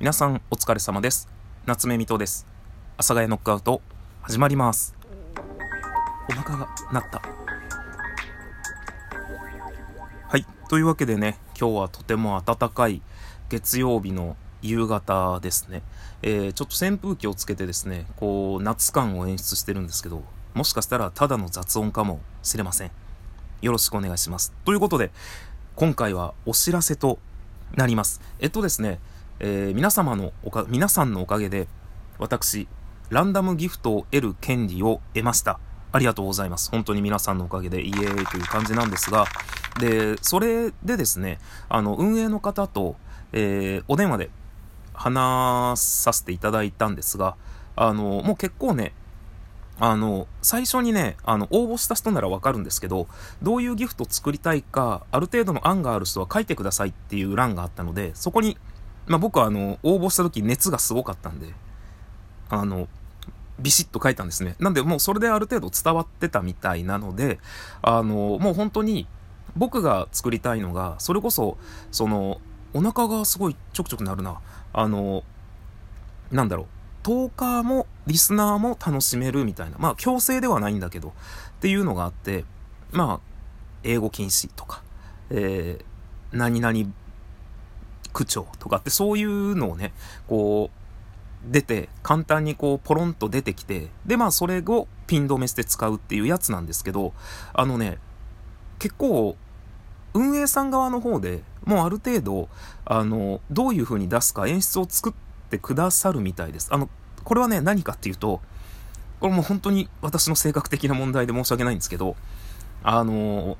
皆さんお疲れ様です。夏目水戸です。阿佐ヶ谷ノックアウト始まります。お腹が鳴った。はいというわけでね今日はとても暖かい月曜日の夕方ですね、えー、ちょっと扇風機をつけてですねこう夏感を演出してるんですけどもしかしたらただの雑音かもしれません。よろしくお願いします。ということで今回はお知らせとなります。えっとですねえー、皆様のおか、皆さんのおかげで、私、ランダムギフトを得る権利を得ました。ありがとうございます。本当に皆さんのおかげで、イエーイという感じなんですが、で、それでですね、あの、運営の方と、えー、お電話で話させていただいたんですが、あの、もう結構ね、あの、最初にね、あの、応募した人ならわかるんですけど、どういうギフト作りたいか、ある程度の案がある人は書いてくださいっていう欄があったので、そこにまあ、僕はあの、応募した時熱がすごかったんで、あの、ビシッと書いたんですね。なんでもうそれである程度伝わってたみたいなので、あの、もう本当に僕が作りたいのが、それこそ、その、お腹がすごいちょくちょくなるな。あの、なんだろう。トーカーもリスナーも楽しめるみたいな。まあ強制ではないんだけど、っていうのがあって、まあ、英語禁止とか、えー、何々区長とかってそういうのをね、こう、出て、簡単にこう、ポロンと出てきて、で、まあ、それをピン止めして使うっていうやつなんですけど、あのね、結構、運営さん側の方でもうある程度、あの、どういう風に出すか演出を作ってくださるみたいです。あの、これはね、何かっていうと、これもう本当に私の性格的な問題で申し訳ないんですけど、あの、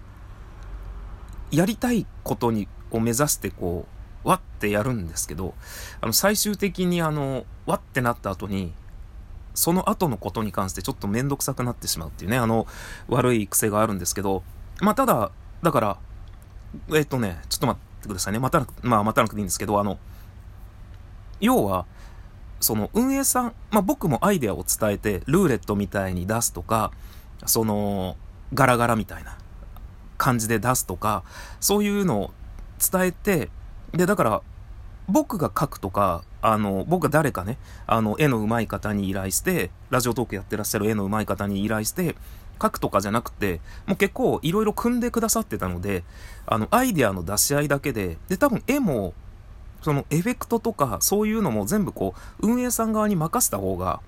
やりたいことに、を目指してこう、わってやるんですけど、あの、最終的にあの、わってなった後に、その後のことに関してちょっとめんどくさくなってしまうっていうね、あの、悪い癖があるんですけど、まあ、ただ、だから、えっとね、ちょっと待ってくださいね。待たなく、まあ、待たなくていいんですけど、あの、要は、その運営さん、まあ、僕もアイデアを伝えて、ルーレットみたいに出すとか、その、ガラガラみたいな感じで出すとか、そういうのを伝えて、で、だから、僕が書くとか、あの、僕が誰かね、あの、絵の上手い方に依頼して、ラジオトークやってらっしゃる絵の上手い方に依頼して、書くとかじゃなくて、もう結構いろいろ組んでくださってたので、あの、アイデアの出し合いだけで、で、多分絵も、そのエフェクトとか、そういうのも全部こう、運営さん側に任せた方が、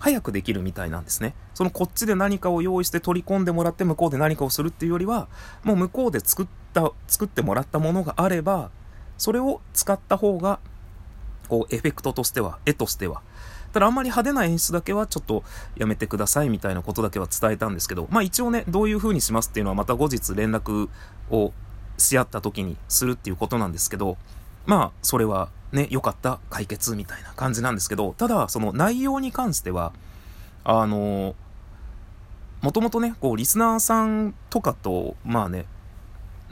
早くできるみたいなんですね。そのこっちで何かを用意して取り込んでもらって向こうで何かをするっていうよりは、もう向こうで作った、作ってもらったものがあれば、それを使った方が、こう、エフェクトとしては、絵としては。ただあんまり派手な演出だけはちょっとやめてくださいみたいなことだけは伝えたんですけど、まあ一応ね、どういう風にしますっていうのはまた後日連絡をし合った時にするっていうことなんですけど、まあそれはね、良かった解決みたいな感じなんですけど、ただその内容に関しては、あのもともとね、こうリスナーさんとかと、まあね、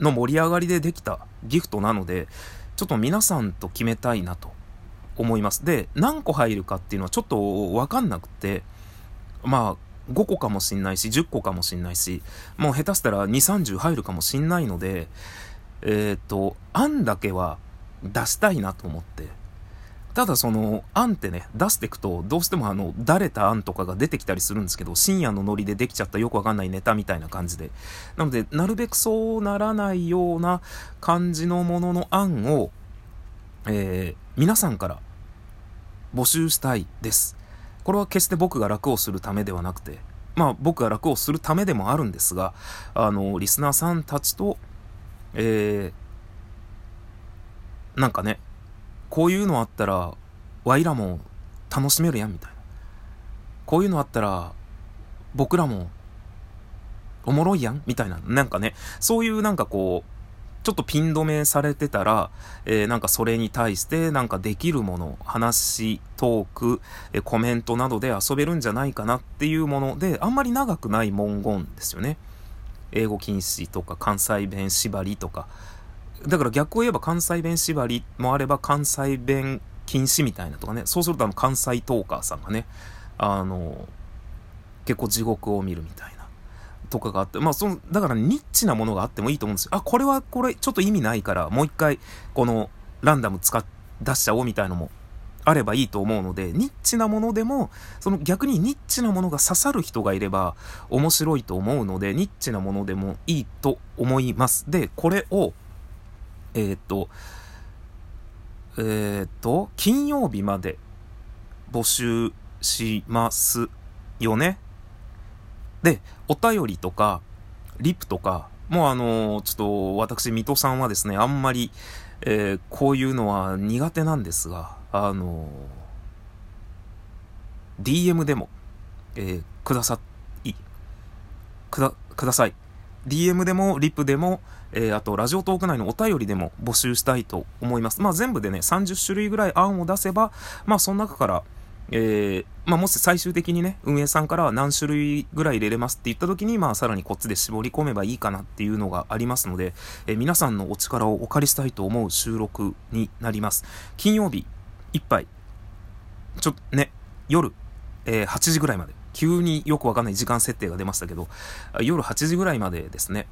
の盛り上がりでできたギフトなので、ちょっと皆さんと決めたいなと思います。で、何個入るかっていうのはちょっとわかんなくて、まあ、5個かもしんないし、10個かもしんないし、もう下手したら2、30入るかもしんないので、えっ、ー、と、案だけは出したいなと思って、ただその案ってね、出していくと、どうしてもあの、だれた案とかが出てきたりするんですけど、深夜のノリでできちゃったよくわかんないネタみたいな感じで。なので、なるべくそうならないような感じのものの案を、えー、皆さんから募集したいです。これは決して僕が楽をするためではなくて、まあ僕が楽をするためでもあるんですが、あの、リスナーさんたちと、えー、なんかね、こういうのあったら、ワイらも楽しめるやん、みたいな。こういうのあったら、僕らも、おもろいやんみたいな。なんかね、そういうなんかこう、ちょっとピン止めされてたら、えー、なんかそれに対してなんかできるもの、話、トーク、えー、コメントなどで遊べるんじゃないかなっていうもので、あんまり長くない文言ですよね。英語禁止とか関西弁縛りとか、だから逆を言えば関西弁縛りもあれば関西弁禁止みたいなとかね、そうするとあの関西トーカーさんがね、あの、結構地獄を見るみたいな、とかがあって、まあその、だからニッチなものがあってもいいと思うんですよ。あ、これはこれちょっと意味ないから、もう一回このランダム使っ、出しちゃおうみたいのもあればいいと思うので、ニッチなものでも、その逆にニッチなものが刺さる人がいれば面白いと思うので、ニッチなものでもいいと思います。で、これを、えー、っと、えー、っと、金曜日まで募集しますよね。で、お便りとか、リプとか、もうあのちょっと私、水戸さんはですね、あんまり、えー、こういうのは苦手なんですが、あの DM でも、えー、ください、くだ、ください。DM でも、リプでも、えー、あと、ラジオトーク内のお便りでも募集したいと思います。まあ、全部でね、30種類ぐらい案を出せば、まあ、その中から、えー、まあ、もし最終的にね、運営さんからは何種類ぐらい入れれますって言った時に、まあ、さらにこっちで絞り込めばいいかなっていうのがありますので、えー、皆さんのお力をお借りしたいと思う収録になります。金曜日、いっぱい、ちょっとね、夜、えー、8時ぐらいまで、急によくわかんない時間設定が出ましたけど、夜8時ぐらいまでですね、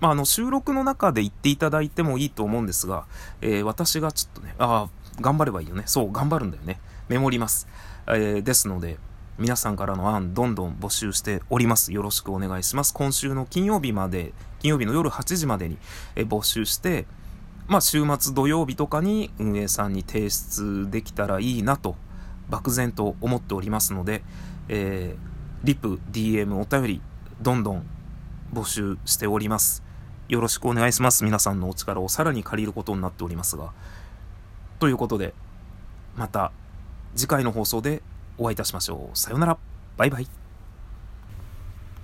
まあ、あの、収録の中で言っていただいてもいいと思うんですが、えー、私がちょっとね、ああ、頑張ればいいよね。そう、頑張るんだよね。メモります。えー、ですので、皆さんからの案、どんどん募集しております。よろしくお願いします。今週の金曜日まで、金曜日の夜8時までに、え募集して、まあ、週末土曜日とかに運営さんに提出できたらいいなと、漠然と思っておりますので、えー、リプ、DM、お便り、どんどん募集しております。よろしくお願いします。皆さんのお力をさらに借りることになっておりますが。ということで、また次回の放送でお会いいたしましょう。さようなら。バイバイ。